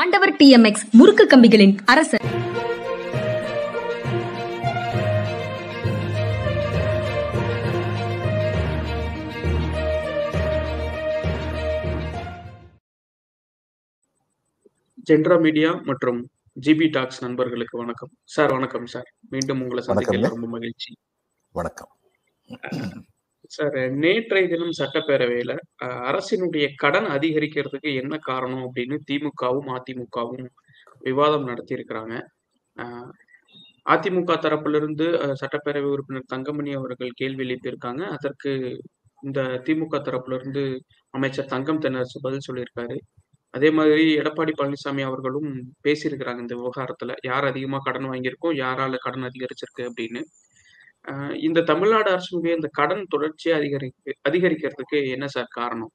ஆண்டவர் டிஎம்எக்ஸ் முறுக்கு கம்பிகளின் அரசர். ஜென்ரா மீடியா மற்றும் ஜிபி டாக்ஸ் நண்பர்களுக்கு வணக்கம். சார் வணக்கம் சார். மீண்டும் உங்களை சந்திக்கல வணக்கம்ங்க. ரொம்ப மகிழ்ச்சி. வணக்கம். சார் நேற்றைய தினம் சட்டப்பேரவையில அஹ், அரசினுடைய கடன் அதிகரிக்கிறதுக்கு என்ன காரணம் அப்படின்னு திமுகவும் அதிமுகவும் விவாதம் நடத்தி இருக்கிறாங்க அதிமுக தரப்பிலிருந்து அஹ், சட்டப்பேரவை உறுப்பினர் தங்கமணி அவர்கள் கேள்வி எழுப்பியிருக்காங்க. அதற்கு இந்த திமுக தரப்புல இருந்து அமைச்சர் தங்கம் தென்னரசு பதில் சொல்லியிருக்காரு. அதே மாதிரி எடப்பாடி பழனிசாமி அவர்களும் பேசியிருக்கிறாங்க இந்த விவகாரத்துல. யார் அதிகமா கடன் வாங்கியிருக்கோம் யாரால கடன் அதிகரிச்சிருக்கு அப்படின்னு. இந்த தமிழ்நாடு அரசுடைய இந்த கடன் தொடர்ச்சியா அதிகரிக்கு அதிகரிக்கிறதுக்கு என்ன சார் காரணம்?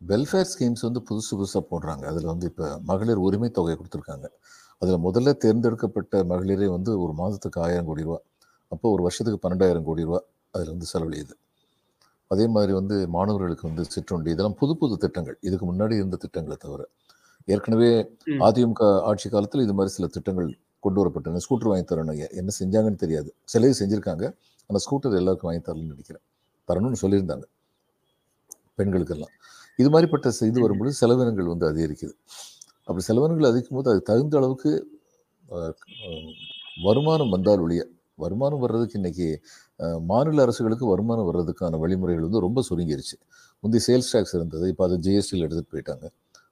வெல்ஃபேர் ஸ்கீம்ஸ் வந்து புதுசு புதுசாக போடுறாங்க. அதில் வந்து இப்போ மகளிர் உரிமை தொகை கொடுத்துருக்காங்க. அதில் முதல்ல தேர்ந்தெடுக்கப்பட்ட மகளிரே வந்து ஒரு மாதத்துக்கு ஆயிரம் கோடி ரூபா அப்போ ஒரு வருஷத்துக்கு பன்னெண்டாயிரம் கோடி ரூபா அதில் வந்து செலவழியுது. அதே மாதிரி வந்து மாணவர்களுக்கு வந்து சிற்றுண்டி இதெல்லாம் புது புது திட்டங்கள். இதுக்கு முன்னாடி இருந்த திட்டங்களை தவிர ஏற்கனவே. அதிமுக ஆட்சி காலத்தில் இது மாதிரி சில திட்டங்கள் கொண்டு வரப்பட்டன ஸ்கூட்டர் வாங்கி தரணும். என்ன செஞ்சாங்கன்னு தெரியாது. சிலையை செஞ்சுருக்காங்க. ஆனால் ஸ்கூட்டர் எல்லாருக்கும் வாங்கி தரணும்னு நினைக்கிறேன். தரணும்னு சொல்லியிருந்தாங்க. பெண்களுக்கெல்லாம். இது மாதிரிப்பட்ட செ- இது வரும்பொழுது செலவினங்கள் வந்து அதிகரிக்குது. அப்படி செலவினங்கள் அதிகரிக்கும் போது அது தகுந்த அளவுக்கு வருமானம் வந்தால் ஒழிய வருமானம் வர்றதுக்கு இன்னைக்கு அஹ், மாநில அரசுகளுக்கு வருமானம் வர்றதுக்கான வழிமுறைகள் வந்து ரொம்ப சுருங்கிருச்சு. முந்தி சேல்ஸ் டேக்ஸ் இருந்தது. இப்போ அது ஜிஎஸ்டியில் எடுத்துகிட்டு போயிட்டாங்க.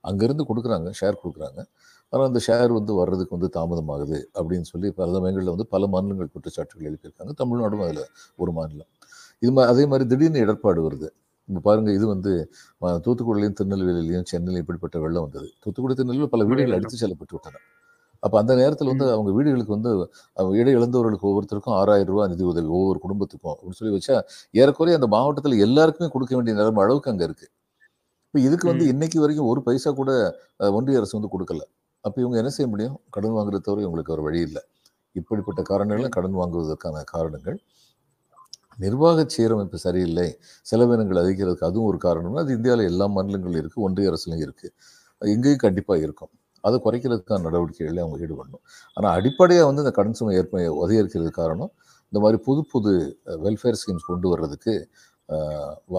அங்கேருந்து கொடுக்குறாங்க. ஷேர் கொடுக்குறாங்க. ஆனால் அந்த ஷேர் வந்து வர்றதுக்கு வந்து தாமதமாகுது அப்படின்னு சொல்லி பல சமயங்களில் வந்து பல மாநிலங்கள் குற்றச்சாட்டுகள் எழுப்பியிருக்காங்க. தமிழ்நாடும் அதில் ஒரு மாநிலம். இது மாதிரி அதே மாதிரி திடீர்னு இடர்பாடு வருது. இப்போ பாருங்க இது வந்து அஹ், தூத்துக்குடியிலையும் திருநெல்வேலியிலையும் சென்னையிலும் இப்படிப்பட்ட வெள்ளம் வந்தது. தூத்துக்குடி திருநெல்வேலி பல வீடுகள். அடித்து செல்லப்பட்டு விட்டன அப்போ அந்த நேரத்தில் வந்து அவங்க வீடுகளுக்கு வந்து இடை இழந்தவர்களுக்கு ஒவ்வொருத்தருக்கும் ஆறாயிரம் ரூபாய் நிதி உதவி ஒவ்வொரு குடும்பத்துக்கும் அப்படின்னு சொல்லி வச்சா ஏறக்குறைய அந்த மாவட்டத்தில் எல்லாருக்குமே கொடுக்க வேண்டிய நிலைமை அளவுக்கு அங்கே இருக்கு. இப்போ இதுக்கு வந்து ம். இன்னைக்கு வரைக்கும் ஒரு பைசா கூட ஒன்றிய அரசு வந்து கொடுக்கல. அப்போ இவங்க என்ன செய்ய முடியும்? கடன் வாங்குறத தவிர இவங்களுக்கு ஒரு வழி இல்லை. இப்படிப்பட்ட காரணங்களும் கடன் வாங்குவதற்கான காரணங்கள். நிர்வாக சீரமைப்பு சரியில்லை. செலவினங்கள் அதிகிறதுக்கு அதுவும் ஒரு காரணம்னா அது இந்தியாவில் எல்லா மாநிலங்களும் இருக்குது ஒன்றிய அரசுலையும் இருக்குது எங்கேயும் கண்டிப்பாக இருக்கும். அதை குறைக்கிறதுக்கான நடவடிக்கைகளை அவங்க ஈடுபடணும். ஆனால் அடிப்படையாக வந்து இந்த கடன் சுமை ஏற்ப அதிகரிக்கிறதுக்கு காரணம் இந்த மாதிரி புது புது வெல்ஃபேர் ஸ்கீம்ஸ் கொண்டு வர்றதுக்கு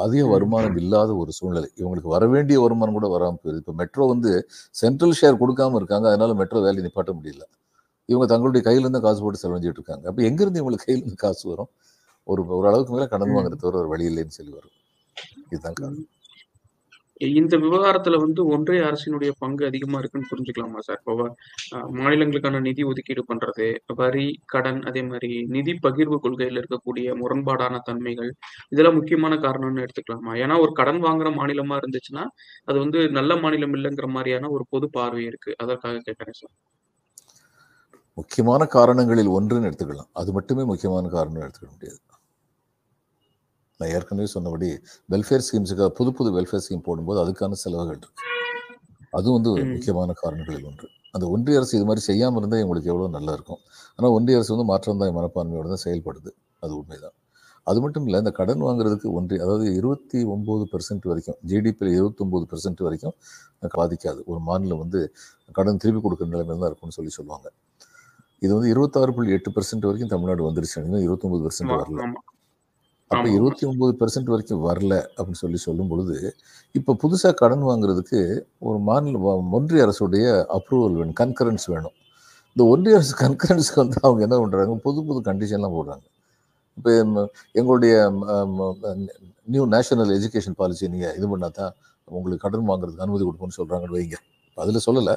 அதிக வருமானம் இல்லாத ஒரு சூழ்நிலை. இவங்களுக்கு வர வேண்டிய வருமானம் கூட வராமல் போயிருது. இப்போ மெட்ரோ வந்து சென்ட்ரல் ஷேர் கொடுக்காம இருக்காங்க. அதனால மெட்ரோ வேலையை நிப்பாட்ட முடியல. இவங்க தங்களுடைய கையிலேருந்து காசு போட்டு செலவழிஞ்சிட்டு இருக்காங்க. அப்போ எங்கேருந்து இவங்களுக்கு கையிலேருந்து காசு வரும்? ஒரு ஒரு அளவுக்கு மேலே கடன். வாங்குறது ஒரு வழி இல்லைன்னு சொல்லி வரும். இதுதான் காரணம். இந்த விவகாரத்துல வந்து ஒன்றிய அரசினுடைய பங்கு அதிகமா இருக்குன்னு புரிஞ்சுக்கலாமா சார்? இப்போ மாநிலங்களுக்கான நிதி ஒதுக்கீடு பண்றது வரி கடன் அதே மாதிரி நிதி பகிர்வு கொள்கையில் இருக்கக்கூடிய முரண்பாடான தன்மைகள் இதெல்லாம் முக்கியமான காரணம்னு எடுத்துக்கலாமா? ஏன்னா ஒரு கடன் வாங்குற மாநிலமா இருந்துச்சுன்னா அது வந்து நல்ல மாநிலம் இல்லைங்கிற மாதிரியான ஒரு பொது பார்வை இருக்கு. அதற்காக கேட்கறேன் சார். முக்கியமான காரணங்களில் ஒன்றுன்னு எடுத்துக்கலாம். அது மட்டுமே முக்கியமான காரணம் எடுத்துக்க முடியாது. நான் ஏற்கனவே சொன்னபடி வெல்ஃபேர் ஸ்கீம்ஸுக்காக புது புது வெல்ஃபேர் ஸ்கீம் போடும்போது அதுக்கான செலவுகள் இருக்கு. அதுவும் வந்து. முக்கியமான காரணங்களில் ஒன்று. அந்த ஒன்றிய அரசு இது மாதிரி செய்யாமல் இருந்தால் எங்களுக்கு எவ்வளோ நல்லா இருக்கும். ஆனால் ஒன்றிய அரசு வந்து மாற்றந்தாய் மனப்பான்மையோட தான் செயல்படுது. அது உண்மைதான். அது மட்டும் இல்லை இந்த கடன் வாங்குறதுக்கு ஒன்றிய அதாவது இருபத்தி ஒம்பது பெர்சன்ட் வரைக்கும் ஜிடிபியில் இருபத்தொம்போது பெர்சன்ட் வரைக்கும் பாதிக்காது. ஒரு மாநிலம் வந்து கடன் திருப்பி கொடுக்குற நிலைமையில தான் இருக்கும்னு சொல்லி சொல்லுவாங்க. இது வந்து இருபத்தாறு புள்ளி எட்டு பெர்சென்ட் வரைக்கும் தமிழ்நாடு வந்துருச்சு. இருபத்தொம்பது பெர்சென்ட் வரல. அப்போ. இருபத்தி ஒன்பது பெர்சென்ட் வரைக்கும் வரல அப்படின்னு சொல்லி சொல்லும் பொழுது இப்போ புதுசாக கடன் வாங்குறதுக்கு ஒரு மாநில ஒன்றிய அரசுடைய அப்ரூவல் வேணும் கன்கரன்ஸ் வேணும். இந்த ஒன்றிய அரசு கன்கரன்ஸ்க்கு வந்து அவங்க என்ன பண்ணுறாங்க புது புது கண்டிஷன்லாம் போடுறாங்க. இப்போ எங்களுடைய நியூ நேஷனல் எஜுகேஷன் பாலிசி நீங்கள் இது பண்ணால் தான் உங்களுக்கு கடன் வாங்குறதுக்கு அனுமதி கொடுப்போம்னு சொல்கிறாங்கன்னு வைங்க. அதில் சொல்லலை.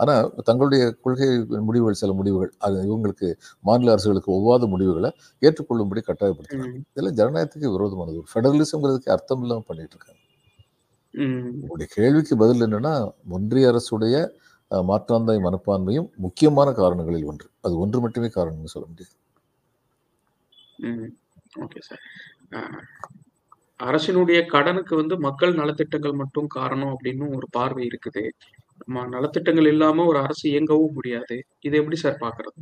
ஆனால் தங்களுடைய கொள்கை முடிவுகள் சில முடிவுகள் அது இவங்களுக்கு மாநில அரசுகளுக்கு ஒவ்வாத முடிவுகளை ஏற்றுக்கொள்ளும்படி கட்டாயப்படுத்துறாங்க. இதெல்லாம் ஜனநாயகத்துக்கு விரோதமானது. ஒரு ஃபெடரலிசம்ங்கிறதுக்கு அர்த்தம் இல்லாமல் பண்ணிட்டு இருக்காங்க. உங்களுடைய கேள்விக்கு பதில் என்னன்னா ஒன்றிய அரசுடைய மாற்றாந்தாய் மனப்பான்மையும் முக்கியமான காரணங்களில் ஒன்று. அது ஒன்று மட்டுமே காரணம்னு சொல்ல முடியாது. Okay sir. அரசினுடைய கடனுக்கு வந்து மக்கள் நலத்திட்டங்கள் மட்டும் காரணம் அப்படின்னு ஒரு பார்வை இருக்குது. நலத்திட்டங்கள் இல்லாம ஒரு அரசு இயங்கவும் முடியாது. இதை எப்படி சார் பாக்குறது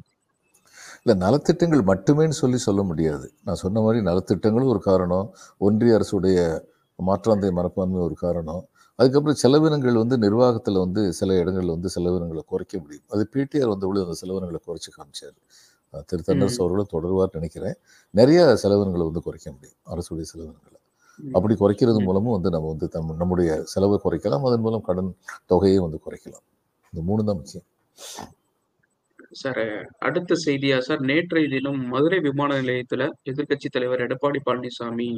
இல்லை நலத்திட்டங்கள் மட்டுமேன்னு சொல்லி சொல்ல முடியாது. நான் சொன்ன மாதிரி நலத்திட்டங்களும் ஒரு காரணம். ஒன்றிய அரசுடைய மாற்றாந்தை மனப்பான்மை ஒரு காரணம். அதுக்கப்புறம் செலவினங்கள் வந்து நிர்வாகத்தில் வந்து சில இடங்களில் வந்து செலவினங்களை குறைக்க முடியும். அது பிடிஆர் வந்தபொழுது அந்த செலவினங்களை குறைச்சி காமிச்சார். திரு தென்னரசு அவர்களும் தொடர்வார் நினைக்கிறேன். நிறைய செலவினங்களை வந்து குறைக்க முடியும். அரசுடைய செலவினங்களை. அப்படி குறைக்கிறது. மூலமும் வந்து நம்ம வந்து தம் நம்முடைய செலவை குறைக்கலாம். அதன் மூலம் கடன் தொகையை வந்து குறைக்கலாம். இந்த மூணு தான் முக்கியம். சார் அடுத்த செய்தியா சார்? நேற்றைய தினம் மதுரை விமான நிலையத்துல எதிர்க்கட்சி தலைவர் எடப்பாடி பழனிசாமி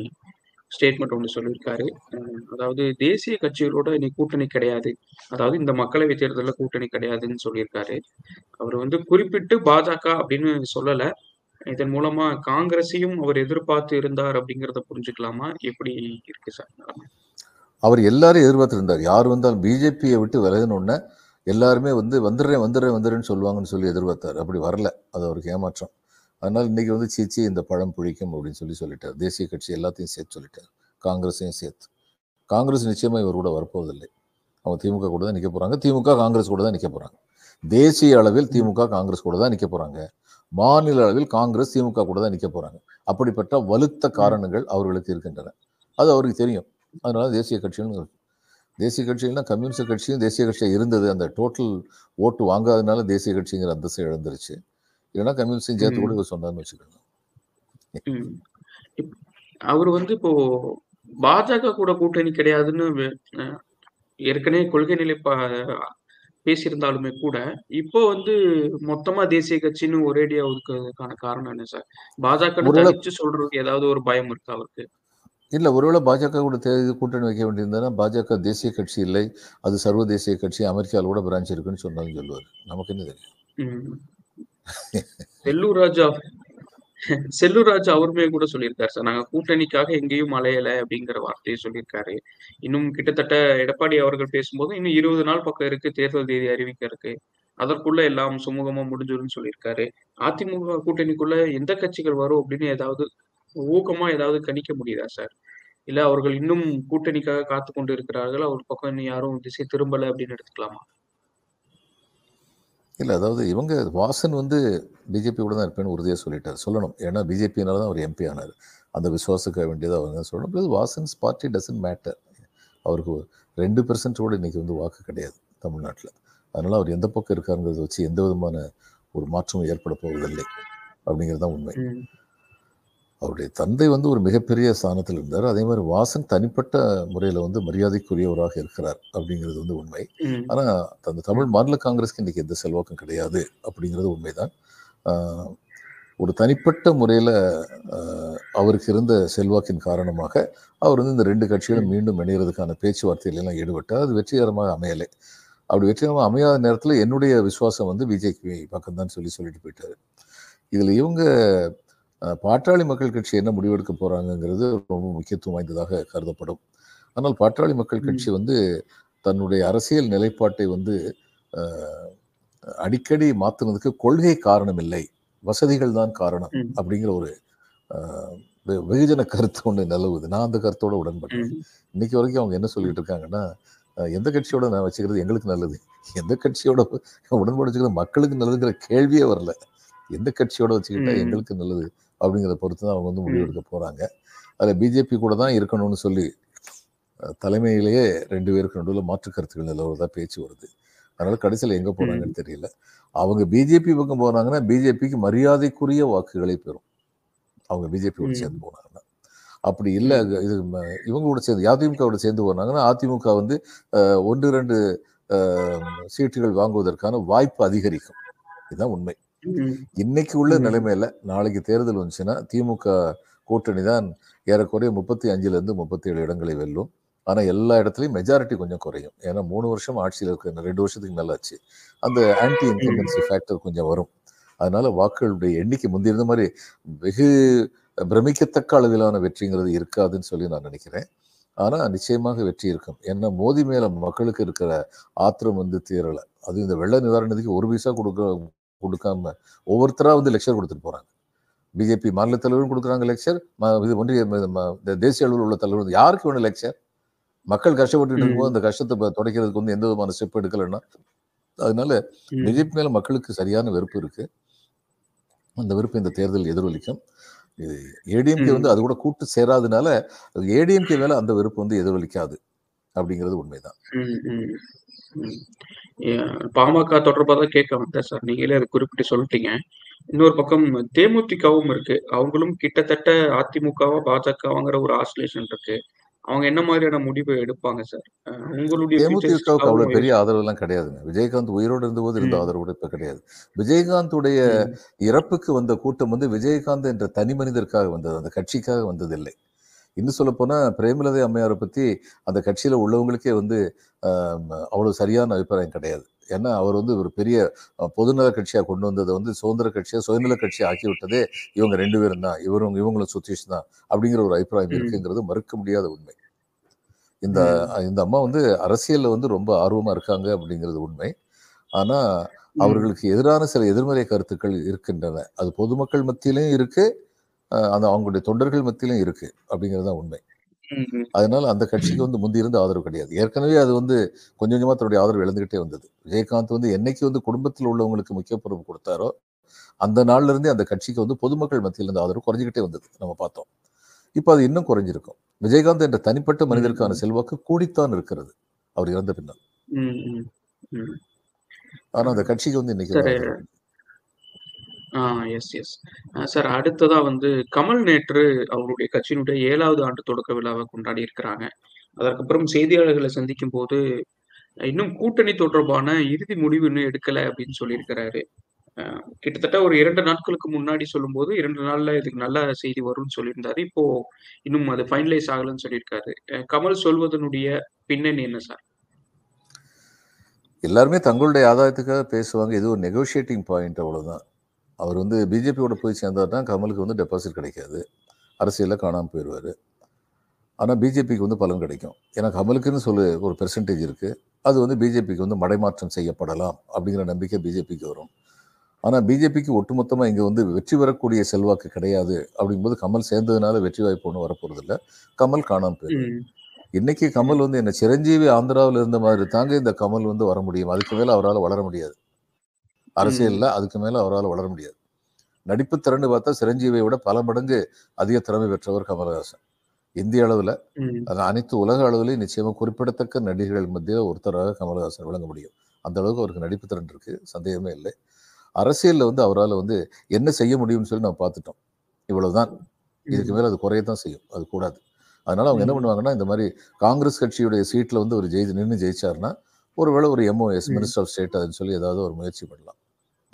ஸ்டேட்மெண்ட் ஒன்று சொல்லியிருக்காரு. அதாவது தேசிய கட்சிகளோட இனி கூட்டணி கிடையாது. அதாவது இந்த மக்களவை தேர்தலில் கூட்டணி கிடையாதுன்னு சொல்லியிருக்காரு. அவர் வந்து குறிப்பிட்டு பாஜக அப்படின்னு சொல்லல. இதன் மூலமா காங்கிரஸையும் அவர் எதிர்பார்த்து இருந்தார் அப்படிங்கிறத புரிஞ்சுக்கலாமா? எப்படி இருக்கு சார்? அவர் எல்லாரும் எதிர்பார்த்திருந்தார். யார் வந்தாலும் பிஜேபியை விட்டு விலகினோடனே எல்லாருமே வந்து வந்துடுறேன் வந்துடுறேன் வந்துடுறேன்னு சொல்லுவாங்கன்னு சொல்லி எதிர்பார்த்தார். அப்படி வரல. அது அவருக்கு ஏமாற்றம். அதனால இன்னைக்கு வந்து சீச்சி இந்த பழம் புழிக்கும் அப்படின்னு சொல்லி சொல்லிட்டார். தேசிய கட்சி எல்லாத்தையும் சேர்த்து சொல்லிட்டார். காங்கிரஸையும் சேர்த்து. காங்கிரஸ் நிச்சயமா இவர் கூட வரப்போவதில்லை. அவங்க திமுக கூட தான் நிற்க போறாங்க. திமுக காங்கிரஸ் கூட தான் நிற்க போறாங்க. தேசிய அளவில் திமுக காங்கிரஸ் கூட தான் நிற்க போறாங்க. மாநில அளவில் காங்கிரஸ் திமுக கூட தான் நிற்க போறாங்க. அப்படிப்பட்ட வலுத்த காரணங்கள் அவர்களுக்கு இருக்கின்றன. அது அவருக்கு தெரியும். அதனால தேசிய கட்சிகள் தேசிய கட்சிகள்னா கம்யூனிஸ்ட் கட்சியும் தேசிய கட்சியாக இருந்தது. அந்த டோட்டல் ஓட்டு வாங்காதனால தேசிய கட்சிங்கிற அந்தஸ்து இழந்துருச்சு. இல்லைன்னா கம்யூனிஸ்டையும் சேர்த்து கூட இவர் சொன்னார்னு வச்சுக்கோங்க. அவர் வந்து இப்போ பாஜக கூட கூட்டணி கிடையாதுன்னு ஏற்கனவே கொள்கை நிலை பேசியிருந்தாலுமே கூட இப்போ வந்து மொத்தமா தேசிய கட்சின்னு ஒரேடியா ஒதுக்குறதுக்கான காரணம் என்ன சார்? பாஜக தனிச்சு சொல்றதுக்கு ஏதாவது ஒரு பயம் இருக்கா அவருக்கு? இல்லை ஒருவேளை பாஜக கூட தே இது கூட்டணி வைக்க வேண்டியிருந்ததுன்னா பாஜக தேசிய கட்சி இல்லை அது சர்வதேசிய கட்சி அமெரிக்காவில் கூட பிரான்ச் இருக்குன்னு சொன்னாலும் சொல்லுவார். நமக்கு என்ன தெரியும். செல்லூர் ராஜா செல்லூர் அவருமே கூட சொல்லியிருக்காரு சார். நாங்க கூட்டணிக்காக எங்கேயும் அலையல அப்படிங்கிற வார்த்தையை சொல்லியிருக்காரு. இன்னும் கிட்டத்தட்ட எடப்பாடி அவர்கள் பேசும்போது இன்னும் இருபது நாள் பக்கம் இருக்கு தேர்தல் தேதி அறிவிக்க இருக்கு. அதற்குள்ள எல்லாம் சுமூகமா முடிஞ்சிரும்னு சொல்லியிருக்காரு. அதிமுக கூட்டணிக்குள்ள எந்த கட்சிகள் வரும் அப்படின்னு ஏதாவது ஊக்கமா ஏதாவது கணிக்க முடியுதா சார்? இல்ல அவர்கள் இன்னும் கூட்டணிக்காக காத்து கொண்டு இருக்கிறார்கள் அவர் பக்கம் இன்னும் யாரும் திசை திரும்பல அப்படின்னு எடுத்துக்கலாமா? இல்லை அதாவது இவங்க வாசன் வந்து பிஜேபி கூட தான் இருப்பேன்னு உறுதியாக சொல்லிட்டார். சொல்லணும். ஏன்னா பிஜேபியினால தான் அவர் எம்பி ஆனார். அந்த விசுவாசிக்க வேண்டியதாக அவங்க தான் சொல்லணும். Plus Vasan's party doesn't matter அவருக்கு ரெண்டு பெர்சன்ட் கூட இன்னைக்கு வந்து வாக்கு கிடையாது தமிழ்நாட்டில். அதனால அவர் எந்த பக்கம் இருக்காருங்கிறத வச்சு எந்த விதமான ஒரு மாற்றமும் ஏற்பட போவதில்லை. அப்படிங்கிறது தான் உண்மை. அவருடைய தந்தை வந்து ஒரு மிகப்பெரிய ஸ்தானத்தில் இருந்தார். அதே மாதிரி வாசன் தனிப்பட்ட முறையில் வந்து மரியாதைக்குரியவராக இருக்கிறார் அப்படிங்கிறது வந்து உண்மை. ஆனால் அந்த தமிழ் மாநில காங்கிரஸ்க்கு இன்றைக்கி எந்த செல்வாக்கும் கிடையாது அப்படிங்கிறது உண்மைதான். ஒரு தனிப்பட்ட முறையில் அவருக்கு இருந்த செல்வாக்கின் காரணமாக அவர் வந்து இந்த ரெண்டு கட்சிகளும் மீண்டும் இணைகிறதுக்கான பேச்சுவார்த்தையில எல்லாம் ஈடுபட்டார். அது வெற்றிகரமாக அமையலை. அப்படி வெற்றிகரமாக அமையாத நேரத்தில் என்னுடைய விசுவாசம் வந்து பிஜேபி பக்கம்தான் சொல்லி சொல்லிட்டு போயிட்டாரு. இதில் இவங்க பாட்டாளி மக்கள் கட்சி என்ன முடிவெடுக்க போகிறாங்கங்கிறது ரொம்ப முக்கியத்துவம் வாய்ந்ததாக கருதப்படும். ஆனால் பாட்டாளி மக்கள். கட்சி வந்து தன்னுடைய அரசியல் நிலைப்பாட்டை வந்து அடிக்கடி மாத்துனதுக்கு கொள்கை காரணம் இல்லை வசதிகள் தான் காரணம். அப்படிங்கிற ஒரு வெகுஜன கருத்து ஒன்று நிலவுது. நான் அந்த கருத்தோட உடன்பட்டேன் இன்னைக்கு வரைக்கும் அவங்க என்ன சொல்லிட்டு இருக்காங்கன்னா எந்த கட்சியோட நான் வச்சுக்கிறது எங்களுக்கு நல்லது. எந்த கட்சியோட உடன்பாடு வச்சுக்கிறது மக்களுக்கு நல்லதுங்கிற கேள்வியே வரல. எந்த கட்சியோட வச்சுக்கிட்டா. எங்களுக்கு நல்லது? அப்படிங்கிறத பொறுத்து தான் அவங்க வந்து. முடிவெடுக்க போறாங்க. அதில் பிஜேபி கூட தான் இருக்கணும்னு சொல்லி தலைமையிலேயே ரெண்டு பேருக்கு நடுவில் மாற்று கருத்துக்கள் நிலவுறதா பேச்சு வருது. அதனால கடைசியில் எங்க போறாங்கன்னு தெரியல. அவங்க பிஜேபி பக்கம் போனாங்கன்னா பிஜேபிக்கு மரியாதைக்குரிய வாக்குகளை பெறும். அவங்க பிஜேபியோட. சேர்ந்து போனாங்கன்னா. அப்படி இல்லை இது ம- இவங்க கூட சேர்ந்து அதிமுகவோட சேர்ந்து போனாங்கன்னா அதிமுக வந்து ஒன்று ரெண்டு சீட்டுகள் வாங்குவதற்கான வாய்ப்பு அதிகரிக்கும். இதுதான் உண்மை. இன்னைக்கு உள்ள. நிலைமையில நாளைக்கு தேர்தல் வந்துச்சுன்னா திமுக கூட்டணி தான் ஏறக்குறைய முப்பத்தி அஞ்சுல இருந்து முப்பத்தி ஏழு இடங்களை வெல்லும். ஆனா எல்லா இடத்துலயும் மெஜாரிட்டி கொஞ்சம் குறையும். ஏன்னா மூணு வருஷம் ஆட்சியில் இருக்க ரெண்டு வருஷத்துக்கு மேல ஆச்சு அந்த ஆன்டி இன்கம்பன்சி ஃபேக்டர் கொஞ்சம் வரும். அதனால வாக்குகளுடைய எண்ணிக்கை முந்தி இருந்த மாதிரி வெகு பிரமிக்கத்தக்க அளவிலான வெற்றிங்கிறது இருக்காதுன்னு சொல்லி நான் நினைக்கிறேன். ஆனா நிச்சயமாக வெற்றி இருக்கும். ஏன்னா மோதி மேல மக்களுக்கு இருக்கிற ஆத்திரம் வந்து தீரலை. அது இந்த வெள்ள நிவாரணத்துக்கு ஒரு பைசா கொடுக்க கொடுக்காம ஒவ்வொருத்தரா வந்து லெக்சர் கொடுத்துட்டு போறாங்க பிஜேபி மாநில தலைவரும் கொடுக்குறாங்க லெக்சர் இது ஒன்றிய தேசிய அளவில் உள்ள தலைவர் யாருக்கு வேணும் லெக்சர் மக்கள் கஷ்டப்பட்டு. இருக்கும்போது அந்த கஷ்டத்தை துடைக்கிறதுக்கு வந்து எந்த விதமான ஸ்டெப் எடுக்கலைன்னா அதனால. பிஜேபி மேல மக்களுக்கு சரியான வெறுப்பு இருக்கு அந்த வெறுப்பு இந்த தேர்தல் எதிரொலிக்கும் இது ஏடிஎம்கே. வந்து அது கூட கூட்டு சேராதனால ஏடிஎம்கே மேல அந்த வெறுப்பு வந்து எதிரொலிக்காது அப்படிங்கிறது உண்மைதான். பாமக தொடர்பா தான் கேட்க வந்தேன் சார். நீங்களே அதை குறிப்பிட்டு சொல்லிட்டீங்க. இன்னொரு பக்கம் தேமுதிகவும் இருக்கு. அவங்களும் கிட்டத்தட்ட அதிமுகவா பாஜகவாங்கிற ஒரு ஆசிலேஷன் இருக்கு. அவங்க என்ன மாதிரியான முடிவு எடுப்பாங்க சார்? உங்களுடைய தேமுதிகவுக்கு அவ்வளவு பெரிய ஆதரவுலாம் கிடையாதுங்க. விஜயகாந்த் உயிரோடு இருந்தபோது இருந்த. ஆதரவு இப்ப கிடையாது. விஜயகாந்துடைய இறப்புக்கு வந்த கூட்டம் வந்து விஜயகாந்த் என்ற தனி மனிதருக்காக வந்தது. அந்த கட்சிக்காக வந்ததில்லை. இன்னும் சொல்ல போனா பிரேமலதை அம்மையாரை பத்தி அந்த கட்சியில உள்ளவங்களுக்கே வந்து ஆம், அவ்வளவு சரியான அபிப்பிராயம் கிடையாது ஏன்னா அவர் வந்து ஒரு பெரிய பொதுநல கட்சியா கொண்டு வந்ததை வந்து சுதந்திர கட்சியா சுயநல கட்சியா ஆக்கி விட்டதே இவங்க ரெண்டு பேரும் தான் இவரும் இவங்களும் சுத்தீஷ் தான் அப்படிங்கிற ஒரு அபிப்பிராயம். இருக்குங்கிறது மறுக்க முடியாத உண்மை இந்த. இந்த அம்மா வந்து அரசியல்ல வந்து ரொம்ப ஆர்வமா இருக்காங்க அப்படிங்கிறது உண்மை ஆனா ம். அவர்களுக்கு எதிரான சில எதிர்மறை கருத்துக்கள் இருக்கின்றன அது பொதுமக்கள் மத்தியிலையும் இருக்கு அஹ் அந்த அவங்களுடைய தொண்டர்கள் மத்தியிலும் இருக்கு அப்படிங்கிறது தான் உண்மை. அதனால அந்த கட்சிக்கு வந்து முந்தி இருந்த ஆதரவு கிடையாது. ஏற்கனவே அது வந்து கொஞ்சம் கொஞ்சமா தன்னுடைய ஆதரவு இழந்துகிட்டே வந்தது. விஜயகாந்த் வந்து என்னைக்கு வந்து குடும்பத்தில் உள்ளவங்களுக்கு முக்கியத்துவம் கொடுத்தாரோ அந்த நாள்ல இருந்தே அந்த கட்சிக்கு வந்து பொதுமக்கள் மத்தியில் இருந்த ஆதரவு குறைஞ்சிக்கிட்டே வந்தது நம்ம பார்த்தோம். இப்போ அது இன்னும் குறைஞ்சிருக்கும். விஜயகாந்த் என்ற தனிப்பட்ட மனிதருக்கான. செல்வாக்கு கூடித்தான் இருக்கிறது அவர் இறந்த பின்னால் ம். ஆனா அந்த கட்சிக்கு வந்து இன்னைக்கு சரி. வந்து ஆதரவு இல்லை. ஆ எஸ் எஸ் சார் அடுத்ததா வந்து கமல் நேற்று அவருடைய கட்சியினுடைய ஏழாவது ஆண்டு தொடக்க விழாவை கொண்டாடி இருக்கிறாங்க. அதற்கப்புறம் செய்தியாளர்களை சந்திக்கும் போது இன்னும் கூட்டணி தொடர்பான இறுதி முடிவு இன்னும் எடுக்கல அப்படின்னு சொல்லியிருக்கிறாரு. கிட்டத்தட்ட ஒரு இரண்டு நாட்களுக்கு முன்னாடி சொல்லும்போது இரண்டு நாள்ல இதுக்கு நல்ல செய்தி வரும்னு சொல்லியிருந்தாரு. இப்போ இன்னும் அது ஃபைனலைஸ் ஆகலன்னு சொல்லியிருக்காரு. கமல் சொல்வதனுடைய பின்னணி என்ன சார் எல்லாருமே தங்களுடைய ஆதாயத்துக்காக பேசுவாங்க. இது ஒரு நெகோஷியேட்டிங் பாயிண்ட் அவ்வளவுதான். அவர் வந்து பிஜேபியோட போய் சேர்ந்தாருன்னா கமலுக்கு வந்து டெபாசிட் கிடைக்காது. அரசியலில் காணாமல் போயிடுவார். ஆனால் பிஜேபிக்கு வந்து பலன் கிடைக்கும். ஏன்னா கமலுக்குன்னு சொல்லு ஒரு பெர்சன்டேஜ் இருக்குது அது வந்து பிஜேபிக்கு வந்து மடைமாற்றம் செய்யப்படலாம் அப்படிங்கிற நம்பிக்கை பிஜேபிக்கு வரும். ஆனால் பிஜேபிக்கு ஒட்டுமொத்தமாக இங்கே வந்து வெற்றி பெறக்கூடிய செல்வாக்கு கிடையாது அப்படிங்கும்போது கமல் சேர்ந்ததுனால வெற்றி வாய்ப்பு ஒன்றும் வரப்போகிறதில்ல கமல் காணாமல் போயிடும் இன்னைக்கு கமல் வந்து என்ன சிரஞ்சீவி ஆந்திராவில் இருந்த மாதிரி தாங்க இந்த கமல் வந்து வர முடியும். அதுக்கு மேலே அவரால் வளர முடியாது. அரசியலில் அதுக்கு மேலே அவரால் வளர முடியாது. நடிப்பு திறன்னு பார்த்தா சிரஞ்சீவியை விட பல மடங்கு அதிக திறமை பெற்றவர் கமலஹாசன். இந்திய அளவில் அனைத்து உலக அளவிலையும் நிச்சயமாக குறிப்பிடத்தக்க நடிகர்கள் மத்தியில் ஒருத்தராக கமலஹாசன் விளங்க முடியும். அந்த அளவுக்கு அவருக்கு நடிப்பு திறன் இருக்கு சந்தேகமே இல்லை. அரசியலில் வந்து அவரால் வந்து என்ன செய்ய முடியும்னு சொல்லி நம்ம பார்த்துட்டோம். இவ்வளவுதான். இதுக்கு மேலே அது குறையத்தான் செய்யும். அது கூடாது. அதனால அவங்க என்ன. பண்ணுவாங்கன்னா இந்த மாதிரி காங்கிரஸ் கட்சியுடைய சீட்டில் வந்து ஒரு ஜெயிச்சு நின்று ஜெயிச்சாருன்னா ஒருவேளை ஒரு எம்ஓஎஸ். மினிஸ்டர் ஆஃப் ஸ்டேட் அதுன்னு சொல்லி ஏதாவது ஒரு முயற்சி பண்ணலாம்.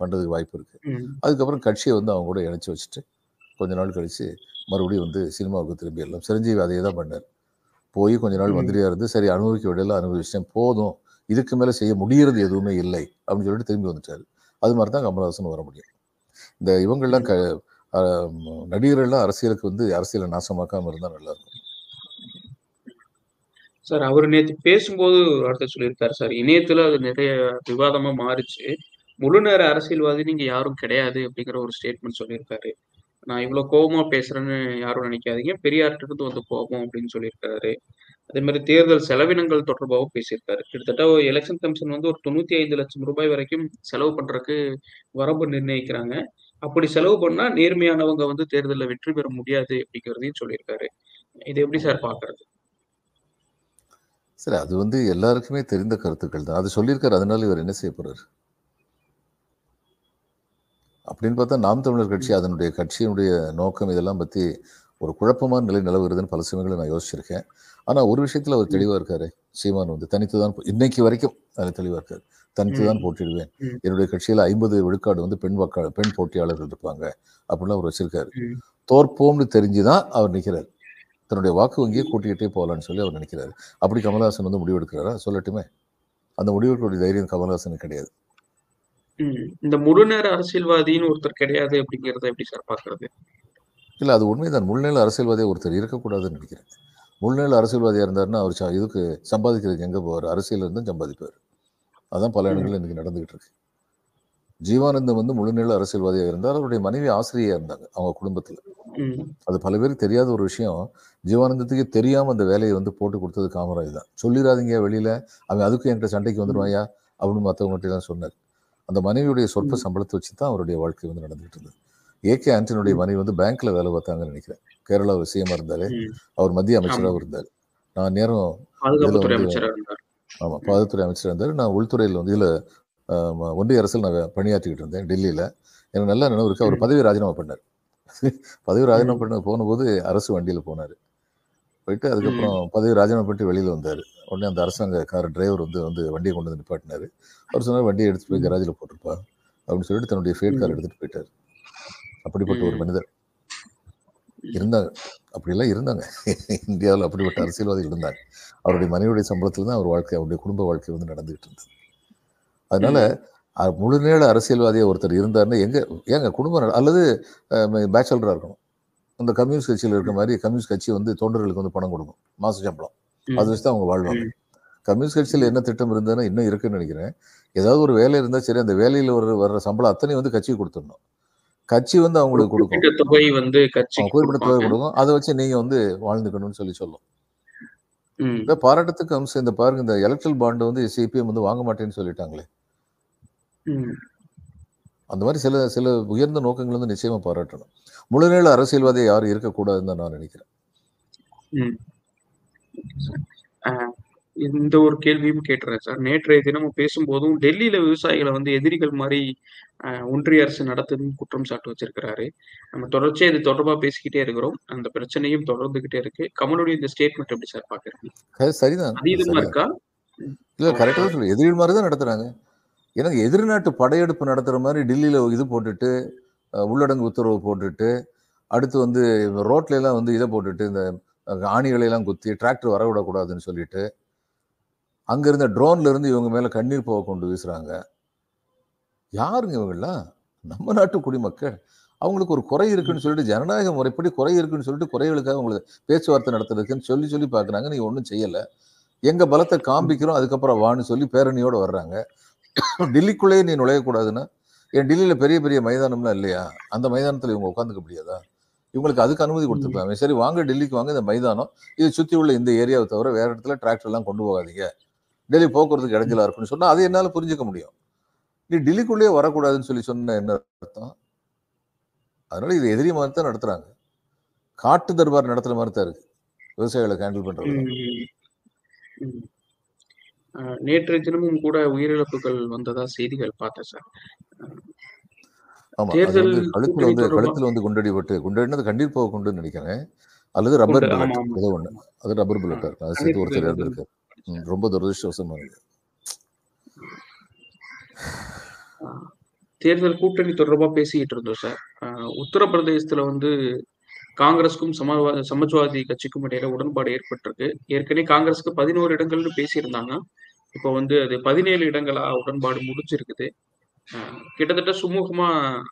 பண்ணுறதுக்கு வாய்ப்பு இருக்கு. ம், அதுக்கப்புறம் கட்சியை வந்து அவங்க கூட இணைச்சி வச்சுட்டு கொஞ்ச நாள் கழிச்சு மறுபடியும் வந்து சினிமாவுக்கு திரும்பி எல்லாம் சிரஞ்சீவி அதே தான் பண்ணார். போய் கொஞ்ச நாள் ம். மந்திரியா இருந்து சரி அனுபவிக்க விடையில அனுபவிச்சிட்டேன். போதும். இதுக்கு மேலே செய்ய முடியறது எதுவுமே இல்லை அப்படின்னு சொல்லிட்டு திரும்பி வந்துட்டாரு. அது மாதிரி தான் கமலஹாசன் வர முடியும். இந்த இவங்கெல்லாம் க நடிகர்கள்லாம் அரசியலுக்கு வந்து அரசியலை நாசமாக்காம இருந்தால் நல்லா இருக்கும் சார் அவர் நேத்து பேசும்போது ஒரு வார்த்தை சொல்லியிருக்காரு சார். இணையத்துல அது நிறைய விவாதமா மாறுச்சு. முழு நேர அரசியல்வாதி நீங்க யாரும் கிடையாது அப்படிங்கிற ஒரு ஸ்டேட்மெண்ட் சொல்லியிருக்காரு. நான் இவ்வளவு கோபமா பேசுறேன்னு யாரும் நினைக்காதீங்க. பெரியார்கிட்ட இருந்து வந்து கோபம் அப்படின்னு சொல்லியிருக்காரு. அதே மாதிரி தேர்தல் செலவினங்கள் தொடர்பாகவும் பேசியிருக்காரு. கிட்டத்தட்ட எலெக்ஷன் கமிஷன் வந்து ஒரு தொண்ணூத்தி ஐந்து லட்சம் ரூபாய் வரைக்கும் செலவு பண்றதுக்கு வரம்பு நிர்ணயிக்கிறாங்க. அப்படி செலவு பண்ணா நேர்மையானவங்க வந்து தேர்தலில் வெற்றி பெற முடியாது அப்படிங்கிறதையும் சொல்லியிருக்காரு. இது எப்படி சார் பாக்குறது சரி அது வந்து எல்லாருக்குமே தெரிந்த கருத்துக்கள் தான். அது சொல்லியிருக்காரு அதனால இவர் என்ன செய்ய போறாரு? அப்படின்னு பார்த்தா நாம் தமிழர் கட்சி அதனுடைய கட்சியினுடைய நோக்கம் இதெல்லாம் பற்றி ஒரு குழப்பமான நிலை நிலவுறதுன்னு பல சமயங்களை நான் யோசிச்சிருக்கேன். ஆனால் ஒரு விஷயத்தில் அவர் தெளிவாக இருக்காரு. சீமான் வந்து தனித்து தான் இன்னைக்கு வரைக்கும் அதில் தெளிவாக இருக்காரு. தனித்து தான் ம். என்னுடைய கட்சியில் ஐம்பது விழுக்காடு வந்து பெண் வாக்கா பெண் போட்டியாளர்கள் இருப்பாங்க. அப்படிலாம் அவர் வச்சிருக்காரு. தோற்போம்னு தெரிஞ்சு தான் அவர் நிற்கிறார் தன்னுடைய வாக்கு வங்கியை கூட்டிக்கிட்டே போகலான்னு சொல்லி அவர் நினைக்கிறாரு அப்படி கமலஹாசன் வந்து முடிவெடுக்கிறாரா? சொல்லட்டுமே. அந்த முடிவெடுக்கக்கூடிய தைரியம் கமலஹாசனுக்கு கிடையாது. இந்த முழு நேர அரசியல்வாதின்னு ஒருத்தர் கிடையாது அப்படிங்கறத எப்படி சார் பாக்குறது இல்லை அது உண்மைதான். முழுநேர அரசியல்வாதியாக ஒருத்தர் இருக்கக்கூடாதுன்னு நினைக்கிறேன். முழுநேர அரசியல்வாதியாக இருந்தாருன்னா அவர் இதுக்கு சம்பாதிக்கிறதுக்கு எங்கே போவார்? அரசியல் இருந்தும் சம்பாதிப்பார். அதான் பல இடங்கள்ல இன்னைக்கு நடந்துகிட்டு இருக்கு. ஜீவானந்தம் வந்து முழுநேர அரசியல்வாதியாக இருந்தார். அவருடைய மனைவி ஆசிரியையாக இருந்தாங்க அவங்க குடும்பத்தில். அது பல பேருக்கு தெரியாத ஒரு விஷயம். ஜீவானந்தத்துக்கு தெரியாம அந்த வேலையை வந்து போட்டு கொடுத்தது காமராஜ் தான். சொல்லிடாதீங்க வெளியில. அவன் அதுக்கும் என்கிட்ட சண்டைக்கு வந்துருவாயா? அப்படின்னு மற்றவங்ககிட்ட தான் சொன்னார். அந்த மனைவியுடைய சொற்ப. சம்பளத்தை வச்சு தான் அவருடைய வாழ்க்கை வந்து நடந்துகிட்டு இருந்தது ஏகே ஆண்டனியுடைய மனைவி வந்து பேங்க்ல வேலை பார்த்தாங்கன்னு நினைக்கிறேன். கேரளா சிஎம் இருந்தாரு. அவர் மத்திய. அமைச்சராகவும் இருந்தார். நான் நேரம் பாதுகாப்புத்துறை வந்து- அமைச்சரா இருந்தார். நான் உள்துறையில் வந்து இதில் ஒன்றிய அரசில் நான் பணியாற்றிக்கிட்டு இருந்தேன் டெல்லியில். எனக்கு நல்ல நினைவு இருக்கு. அவர். பதவி ராஜினாமா பண்ணார். பதவி ராஜினாமா. பண்ண போனபோது அரசு வண்டியில் போனார். போயிட்டு அதுக்கப்புறம் பதவி ராஜினாமா பண்ணிட்டு வெளியில் வந்தார். உடனே அந்த அரசாங்க கார் டிரைவர் வந்து வந்து வண்டியை கொண்டு வந்து நிப்பாட்டினார். அவர் சொன்னார் வண்டியை எடுத்துட்டு போய். கராஜில் போட்டிருப்பா. அப்படின்னு சொல்லிட்டு தன்னுடைய ஃபேட் கார் ம். எடுத்துட்டு போயிட்டார். அப்படிப்பட்ட ஒரு. மனிதர். இருந்தாங்க அப்படியெல்லாம் இருந்தாங்க. இந்தியாவில் அப்படிப்பட்ட அரசியல்வாதிகள் இருந்தாங்க. அவருடைய மனைவியுடைய சம்பளத்தில் தான் அவர் வாழ்க்கை அவருடைய குடும்ப வாழ்க்கை வந்து நடந்துகிட்டு இருந்தது. அதனால அஹ், முழு நேர அரசியல்வாதியா ஒருத்தர் இருந்தாருன்னா எங்க ஏங்க குடும்பம் அல்லது பேச்சலராக இருக்கணும். அந்த கம்யூனிஸ்ட் கட்சியில் இருக்க மாதிரி கம்யூனிஸ்ட் கட்சி வந்து தொண்டர்களுக்கு வந்து பணம் கொடுக்கும். மாச சம்பளம். அது வச்சு தான் அவங்க வாழ்வாங்க. கம்யூனிஸ்ட் கட்சியில் என்ன திட்டம் இருந்ததுன்னா இன்னும் இருக்குன்னு நினைக்கிறேன். ஏதாவது ஒரு வேலை இருந்தால் சரி அந்த வேலையில் வர வர்ற சம்பளம் அத்தனை வந்து கட்சிக்கு கொடுத்துடணும். கட்சி வந்து அவங்களுக்கு கொடுக்கும். தொகை வந்து குறிப்பிட்ட தொகை கொடுக்கும். அதை வச்சு நீங்க வந்து வாழ்ந்துக்கணும்னு சொல்லி சொல்லும். இந்த பாராட்டத்துக்கு அம்சம் இந்த பாருங்க இந்த எலக்ட்ரல் பாண்டு வந்து சிபிஎம் வந்து வாங்க மாட்டேன்னு சொல்லிட்டாங்களே. அந்த மாதிரி சில சில உயர்ந்த நோக்கங்கள் வந்து நிச்சயமா பாராட்டணும். முழுநேர அரசியல்வாதி யாரும் இருக்கக்கூடாதுன்னு தான் நான் நினைக்கிறேன். இந்த ஒரு கேள்வியும் கேட்டுறேன் சார். நேற்றைய தினமும் பேசும்போதும் டெல்லியில விவசாயிகளை வந்து எதிரிகள் மாதிரி ஒன்றிய அரசு நடத்துதுன்னு குற்றம் சாட்டு வச்சிருக்கிறாரு. நம்ம தொடர்ச்சியா இது தொடர்பா பேசிக்கிட்டே இருக்கிறோம். அந்த பிரச்சனையும் தொடர்ந்துகிட்டே இருக்கு. கமலுடைய இந்த ஸ்டேட்மெண்ட் எப்படி சார் பாக்குறீங்க? சரிதான். அது அதீதமா இருக்கா? இல்ல கரெக்டாக தான் சொல்லு எதிரி மாதிரி தான் நடத்துறாங்க. எனக்கு எதிர்நாட்டு படையெடுப்பு நடத்துற மாதிரி டெல்லியில இது போட்டுட்டு உள்ளடங்கு உத்தரவு போட்டுட்டு அடுத்து வந்து ரோட்ல எல்லாம் வந்து இதை போட்டுட்டு இந்த ஆணிகளையெல்லாம் ஆணிகளை எல்லாம் குத்தி டிராக்டர் வரவிடக்கூடாதுன்னு சொல்லிட்டு அங்கேருந்த ட்ரோன்லேருந்து இருந்து இவங்க மேலே கண்ணீர் போக கொண்டு வீசுகிறாங்க யாருங்க இவங்கெல்லாம்? நம்ம நாட்டு குடிமக்கள். அவங்களுக்கு ஒரு குறை இருக்குன்னு சொல்லிட்டு ஜனநாயக முறைப்படி குறை இருக்குன்னு சொல்லிட்டு குறைகளுக்காக உங்களுக்கு பேச்சுவார்த்தை நடத்துறதுக்குன்னு சொல்லி சொல்லி பார்க்குறாங்க. நீ ஒன்றும் செய்யலை. எங்கள் பலத்தை காண்பிக்கிறோம் அதுக்கப்புறம் வான்னு சொல்லி பேரணியோடு வர்றாங்க. டெல்லிக்குள்ளேயே நீ நுழையக்கூடாதுன்னா ஏன் டெல்லியில் பெரிய பெரிய மைதானம்லாம் இல்லையா? அந்த மைதானத்துல இவங்க உட்காந்துக்க முடியாதா? இவங்களுக்கு அதுக்கு அனுமதி கொடுத்துருப்பாங்க சரி வாங்க டெல்லிக்கு வாங்க இந்த மைதானம். இதை சுத்தி உள்ள இந்த ஏரியாவை தவிர வேற இடத்துல டிராக்டர் எல்லாம் கொண்டு போகாதீங்க. டெல்லி போக்குவரத்துக்கு இடைஞ்சலா இருக்குன்னு சொன்னா அதை என்னால புரிஞ்சுக்க முடியும். நீ டெல்லிக்குள்ளேயே வரக்கூடாதுன்னு சொல்லி சொன்ன என்ன அர்த்தம்? அதனால இது எதிரி மாதிரி தான் நடத்துறாங்க. காட்டு தர்பார் நடத்துற மாதிரி தான் இருக்கு. விவசாயிகளை ஹேண்டில் பண்ணுறது நேற்று நேற்றைய தினமும் கூட உயிரிழப்புகள் வந்ததா செய்திகள் பார்த்தேன் சார். ஆமா தேர்தல் வந்து கழுத்துல வந்து கழுத்துல வந்து குண்டடிபட்டு குண்டடினது கண்ணீர் போக குண்டுன்னு நினைக்கிறேன். அல்லது ரப்பர் புல்லட் ஏதோ ஒண்ணு. அது ரப்பர் புல்லட்டா இருக்கும் அது சேர்த்து ஒருத்தர் ம், ரொம்ப துரதிருஷ்டவசமானது ஆஹ் தேர்தல் கூட்டணி தொடர்பா பேசிக்கிட்டு இருந்தோம் சார். உத்தரப்பிரதேசத்துல வந்து காங்கிரஸுக்கும் சமாஜ்வாதி சமாஜ்வாதி கட்சிக்கும் இடையில உடன்பாடு ஏற்பட்டிருக்கு. ஏற்கனவே காங்கிரஸுக்கு பதினோரு இடங்கள்னு பேசியிருந்தாங்க. இப்போ வந்து அது பதினேழு இடங்களா உடன்பாடு முடிஞ்சிருக்குது. கிட்டத்தட்ட சுமூகமா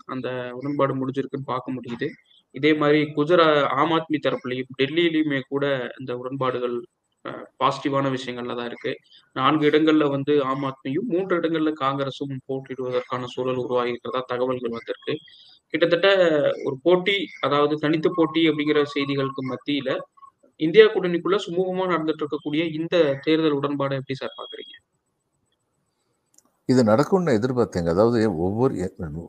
அந்த உடன்பாடு முடிஞ்சிருக்குன்னு பார்க்க முடியுது. இதே மாதிரி குஜராத் ஆம் ஆத்மி தரப்புலையும் டெல்லியிலையுமே கூட இந்த உடன்பாடுகள் பாசிட்டிவான விஷயங்கள்ல தான் இருக்கு. நான்கு இடங்கள்ல வந்து ஆம் ஆத்மியும் மூன்று இடங்கள்ல காங்கிரஸும் போட்டியிடுவதற்கான சூழல் உருவாகி இருக்கிறதா தகவல்கள் வந்திருக்கு. கிட்டத்தட்ட ஒரு போட்டி அதாவது தனித்து போட்டி அப்படிங்கிற செய்திகளுக்கு மத்தியில இந்தியா கூட்டணிக்குள்ள சுமூகமா நடந்துட்டு இருக்கக்கூடிய இந்த தேர்தல் உடன்பாடை எப்படி சார் பாக்குறீங்க இது நடக்கும்னு எதிர்பார்த்தேங்க. அதாவது ஒவ்வொரு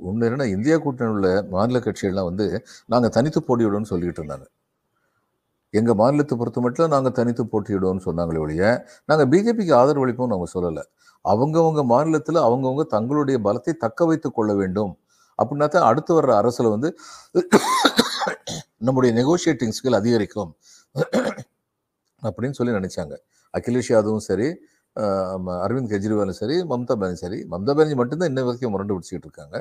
ஒன்று என்னன்னா இந்தியா கூட்டணி உள்ள மாநில கட்சிகள்லாம் வந்து நாங்கள் தனித்து போட்டியிடுவோம்னு சொல்லிட்டு இருந்தாங்க. எங்கள் மாநிலத்தை பொறுத்த மட்டும் நாங்கள் தனித்து போட்டியிடுவோம்னு சொன்னாங்களே ஒழிய நாங்கள் பிஜேபிக்கு ஆதரவு அளிப்போம்னு அவங்க சொல்லலை. அவங்கவுங்க மாநிலத்தில் அவங்கவுங்க தங்களுடைய பலத்தை தக்க வைத்து கொள்ள வேண்டும். அப்படின்னா தான் அடுத்து வர்ற அரசில் வந்து நம்முடைய நெகோஷியேட்டிங் ஸ்கில் அதிகரிக்கும். அப்படின்னு சொல்லி நினைச்சாங்க. அகிலேஷ் யாதவும் சரி அரவிந்த் கெஜ்ரிவாலும் சரி மம்தா பானர்ஜி சரி. மம்தா பானர்ஜி மட்டும்தான் இன்ன வரைக்கும் முரண்டு பிடிச்சிட்டு இருக்காங்க.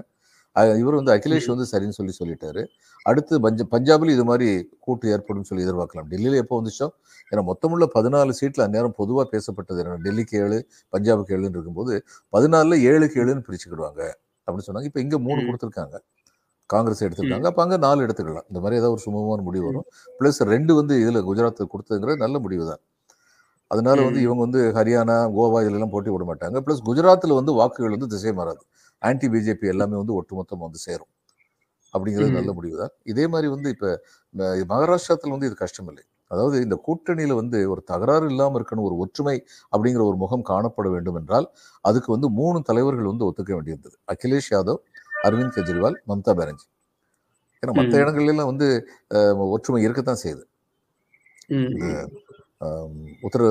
இவர் வந்து அகிலேஷ். வந்து சரின்னு சொல்லி சொல்லிட்டாரு. அடுத்து பஞ்ச பஞ்சாபில் இது மாதிரி கூட்டு ஏற்படும் சொல்லி எதிர்பார்க்கலாம். டெல்லியில எப்போ வந்துச்சோ? ஏன்னா மொத்தமுள்ள பதினாலு சீட்ல அந்நேரம் பொதுவாக பேசப்பட்டது என்ன டெல்லிக்கு ஏழு பஞ்சாபுக்கு ஏழுன்னு இருக்கும்போது பதினாலுல ஏழுக்கு ஏழுன்னு பிரிச்சுக்கிடுவாங்க அப்படின்னு சொன்னாங்க. இப்போ இங்க மூணு. கொடுத்துருக்காங்க. காங்கிரஸ். எடுத்திருக்காங்க. அப்போ அங்கே நாலு எடுத்துக்கலாம். இந்த மாதிரி ஏதாவது ஒரு சுமூகமான முடிவு. வரும். ப்ளஸ் ரெண்டு வந்து இதில் குஜராத்தில் கொடுத்ததுங்கிறது நல்ல முடிவு தான் அதனால வந்து. இவங்க வந்து ஹரியானா கோவா இதுலலாம் போட்டி விட மாட்டாங்க. ப்ளஸ் குஜராத்தில் வந்து வாக்குகள் வந்து திசை மாறாது. ஆன்டி பிஜேபி எல்லாமே வந்து ஒட்டுமொத்தம் வந்து சேரும். அப்படிங்கிறது. நல்ல முடிவு தான். இதே மாதிரி வந்து இப்போ மகாராஷ்டிரத்தில் வந்து இது கஷ்டம் இல்லை அதாவது இந்த கூட்டணியில் வந்து ஒரு தகராறு இல்லாமல் இருக்கணும் ஒரு ஒற்றுமை அப்படிங்கிற ஒரு முகம் காணப்பட வேண்டும் என்றால் அதுக்கு வந்து மூணு தலைவர்கள் வந்து ஒத்துக்க வேண்டியிருந்தது. அகிலேஷ் யாதவ் அரவிந்த் கெஜ்ரிவால் மம்தா பானர்ஜி. ஏன்னா மற்ற ம். இடங்கள்ல எல்லாம் வந்து ஒற்றுமை இருக்கத்தான் செய்யுது. உத்தர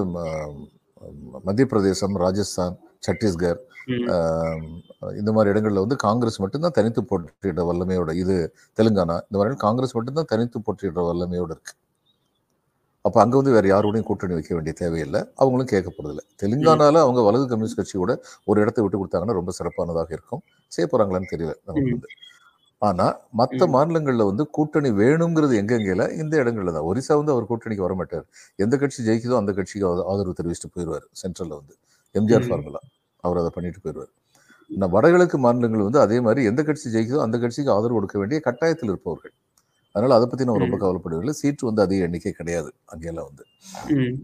மத்திய பிரதேசம் ராஜஸ்தான் சத்தீஸ்கர் இந்த மாதிரி இடங்கள்ல வந்து காங்கிரஸ் மட்டும்தான் தனித்து போட்டியிட வல்லமையோட இது தெலுங்கானா இந்த மாதிரி காங்கிரஸ் மட்டும்தான் தனித்து போட்டியிட வல்லமையோட இருக்கு. அப்ப அங்க வந்து வேற யாரோடையும் கூட்டணி வைக்க வேண்டிய தேவையில்லை. அவங்களும் கேட்க போறதில்லை. தெலுங்கானால அவங்க வலது கம்யூனிஸ்ட் கட்சியோட ஒரு இடத்தை விட்டு கொடுத்தாங்கன்னா ரொம்ப சிறப்பானதாக இருக்கும். செய்ய போறாங்களான்னு தெரியல. நமக்கு. வந்து ஆனா மற்ற. மாநிலங்கள்ல வந்து கூட்டணி வேணுங்கிறது எங்கெங்கல இந்த இடங்கள்ல தான் ஒரிசா வந்து அவர் கூட்டணிக்கு வர மாட்டார் எந்த கட்சி ஜெயிக்குதோ அந்த கட்சிக்கு ஆத- ஆதரவு தெரிவிச்சுட்டு போயிடுவார் சென்ட்ரல்ல வந்து எம்ஜிஆர். ஃபார்முலா அவர் அதை பண்ணிட்டு போயிடுவார் நான் வடகிழக்கு மாநிலங்கள் வந்து அதே மாதிரி எந்த கட்சி ஜெயிக்குதோ அந்த கட்சிக்கு ஆதரவு கொடுக்க வேண்டிய கட்டாயத்தில் இருப்பவர்கள் அதனால அதை பத்தி நம்ம ரொம்ப. கவலைப்படவில்லை சீட்டு வந்து அதிக எண்ணிக்கை கிடையாது அங்கெல்லாம் வந்து ம்.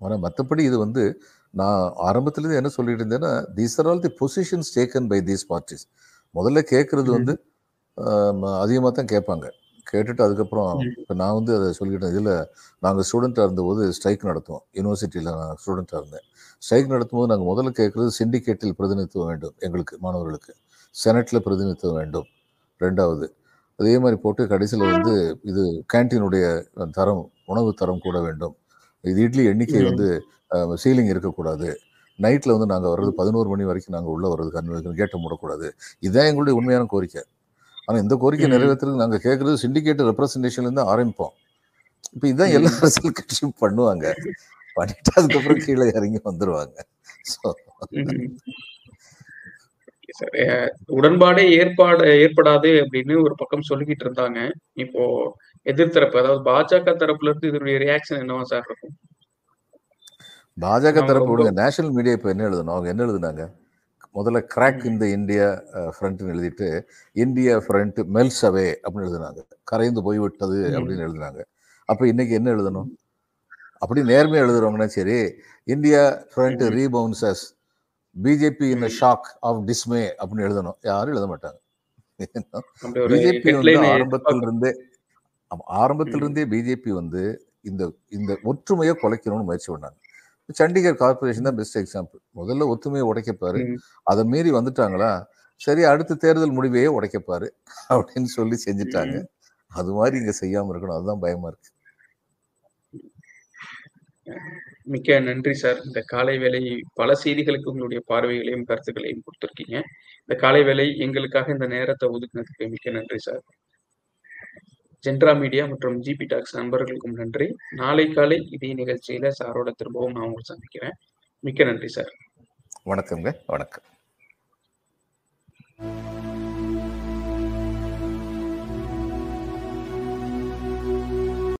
ஆனா மற்றபடி இது வந்து நான் ஆரம்பத்திலேருந்து என்ன சொல்லிட்டு இருந்தேன்னா these are all the positions taken by these parties முதல்ல கேட்கறது. வந்து அதிகமாக தான் கேட்பாங்க. கேட்டுட்டு அதுக்கப்புறம். இப்போ நான் வந்து அதை சொல்லிட்டேன் இதில் நாங்கள் ஸ்டூடெண்ட்டாக இருந்தபோது ஸ்ட்ரைக் நடத்துவோம். யூனிவர்சிட்டியில் நான் ஸ்டூடெண்ட்டாக இருந்தேன். ஸ்ட்ரைக் நடத்தும்போது நாங்கள் முதல்ல கேட்குறது சிண்டிகேட்டில் பிரதிநிதித்துவம் வேண்டும் எங்களுக்கு மாணவர்களுக்கு. செனட்டில் பிரதிநிதித்துவம் வேண்டும். ரெண்டாவது அதே மாதிரி போட்டு கடைசியில் வந்து இது கேன்டீனுடைய தரம் உணவு தரம் கூட வேண்டும். இது இட்லி எண்ணிக்கை. வந்து சீலிங் இருக்கக்கூடாது. நைட்டில் வந்து நாங்கள் வர்றது பதினோரு மணி வரைக்கும் நாங்கள் உள்ளே வர்றதுக்கு அனுமதி கேட்ட மூடக்கூடாது. இதுதான் எங்களுடைய உண்மையான கோரிக்கை. ஆனால் இந்த கோரிக்கை ம். நிறைவேற்றுறதுக்கு நாங்கள் கேட்குறது சிண்டிகேட் ரெப்ரசன்டேஷன்லேருந்து ஆரம்பிப்போம். இப்போ இதுதான் எல்லா. அரசியல் கட்சியும் பண்ணுவாங்க. பண்ணிட்டு அதுக்கப்புறம் கீழே இறங்கி வந்துருவாங்க. ஸோ உடன்பாடே ஏற்பாடு ஏற்படாது அப்படின்னு ஒரு பக்கம் சொல்லிக்கிட்டு இருந்தாங்க. இப்போ எதிர்த்தரப்பு அதாவது பாஜக தரப்புல இருந்து இதனுடைய ரியாக்ஷன் என்னவா சார் இருக்கும்? பாஜக தரப்பு நேஷனல் மீடியா இப்போ என்ன எழுதணும்? அவங்க என்ன எழுதுனாங்க? முதல்ல கிராக். இந்த இந்தியா ஃப்ரண்ட்னு எழுதிட்டு இந்தியா ஃப்ரண்ட் மெல்ஸ் அவே அப்படின்னு எழுதுனாங்க. கரைந்து போய்விட்டது ம். அப்படின்னு எழுதுனாங்க. அப்போ இன்னைக்கு என்ன எழுதணும்? அப்படி நேர்மையாக எழுதுறவங்கன்னா சரி India front. Rebounces BJP in. Shock of dismay அப்படின்னு எழுதணும். யாரும் எழுத மாட்டாங்க. பிஜேபி வந்து ஹெட்லைன் ஆரம்பத்தில் இருந்தே ஆமா, ஆரம்பத்தில் இருந்தே பிஜேபி வந்து இந்த இந்த ஒற்றுமையை குலைக்கணும்னு முயற்சி பண்ணாங்க. சண்டிகர் கார்பரேஷன் தான் பெஸ்ட் எக்ஸாம்பிள் முதல்ல ஒற்றுமையை உடைக்கப்பாரு. அதை மீறி வந்துட்டாங்களா? சரி அடுத்த தேர்தல் முடிவையே உடைக்கப்பாரு. அப்படின்னு சொல்லி செஞ்சுட்டாங்க. அது மாதிரி இங்க செய்யாம இருக்கணும். அதுதான் பயமா இருக்கு. மிக்க நன்றி சார். இந்த காலை வேலை பல செய்திகளுக்கு உங்களுடைய பார்வைகளையும் கருத்துக்களையும் கொடுத்துருக்கீங்க. இந்த காலை வேலை எங்களுக்காக இந்த நேரத்தை ஒதுக்குனதுக்கு மிக்க நன்றி சார். ஜென்ட்ரா மீடியா மற்றும் ஜிபி டாக்ஸ் நண்பர்களுக்கும் நன்றி. நாளை காலை இதே நிகழ்ச்சியில சாரோட திரும்பவும் நான் உங்களை சந்திக்கிறேன். மிக்க நன்றி சார். வணக்கம்ங்க வணக்கம்.